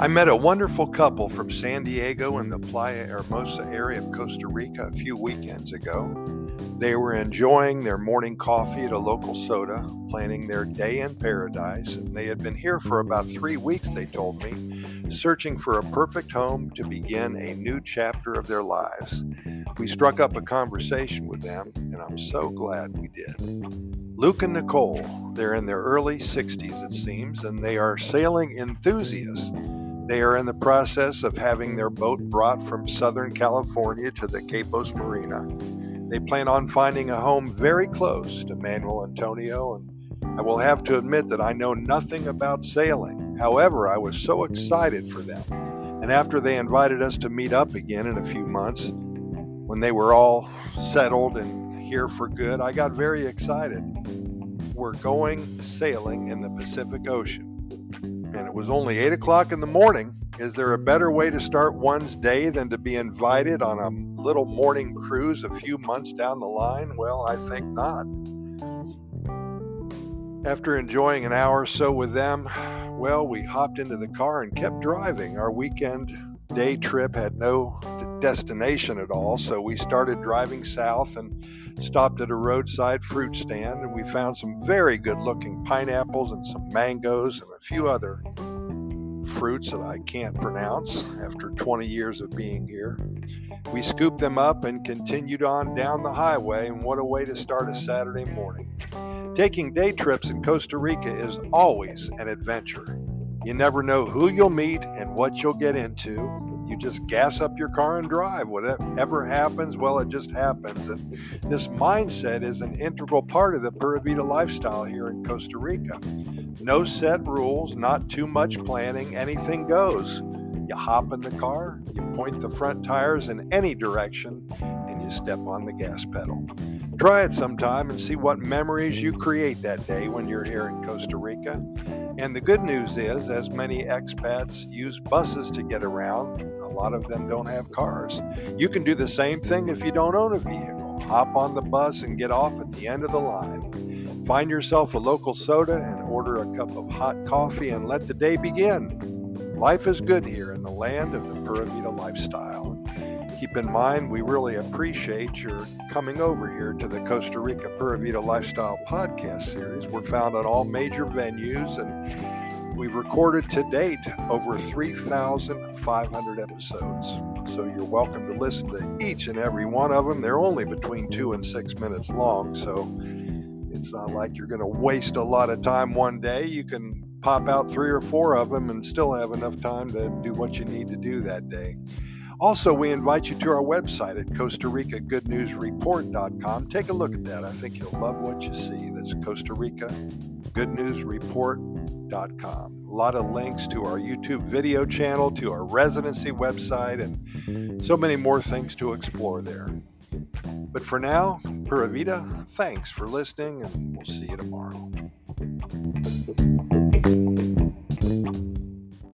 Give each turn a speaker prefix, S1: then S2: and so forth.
S1: I met a wonderful couple from San Diego in the Playa Hermosa area of Costa Rica a few weekends ago. They were enjoying their morning coffee at a local soda, planning their day in paradise, and they had been here for about three weeks, they told me, searching for a perfect home to begin a new chapter of their lives. We struck up a conversation with them, and I'm so glad we did. Luke and Nicole, they're in their early 60s, it seems, and they are sailing enthusiasts. They are in the process of having their boat brought from Southern California to the Quepos Marina. They plan on finding a home very close to Manuel Antonio, and I will have to admit that I know nothing about sailing. However, I was so excited for them. And after they invited us to meet up again in a few months, when they were all settled and here for good, I got very excited. We're going sailing in the Pacific Ocean and it was only 8 o'clock in the morning. Is there a better way to start one's day than to be invited on a little morning cruise a few months down the line? Well, I think not. After enjoying an hour or so with them, well, we hopped into the car and kept driving. Our weekend day trip had no destination at all, so we started driving south and stopped at a roadside fruit stand and we found some very good looking pineapples and some mangoes and a few other fruits that I can't pronounce after 20 years of being here. We scooped them up and continued on down the highway, and what a way to start a Saturday morning. Taking day trips in Costa Rica is always an adventure. You never know who you'll meet and what you'll get into, you just gas up your car and drive. Whatever happens, well, it just happens. And this mindset is an integral part of the Pura Vida lifestyle here in Costa Rica. No set rules, not too much planning, anything goes. You hop in the car, you point the front tires in any direction, and you step on the gas pedal. Try it sometime and see what memories you create that day when you're here in Costa Rica. And the good news is, as many expats use buses to get around, a lot of them don't have cars. You can do the same thing if you don't own a vehicle. Hop on the bus and get off at the end of the line. Find yourself a local soda and order a cup of hot coffee and let the day begin. Life is good here in the land of the Pura Vida lifestyle keep in mind, we really appreciate your coming over here to the Costa Rica Pura Vida Lifestyle podcast series. We're found on all major venues, and we've recorded to date over 3,500 episodes. So you're welcome to listen to each and every one of them. They're only between two and six minutes long, so it's not like you're going to waste a lot of time one day. You can pop out three or four of them and still have enough time to do what you need to do that day. Also, we invite you to our website at Costa Rica Good News Report.com. Take a look at that. I think you'll love what you see. That's Costa Rica Good News Report.com. A lot of links to our YouTube video channel, to our residency website, and so many more things to explore there. But for now, Pura Vida, thanks for listening, and we'll see you tomorrow.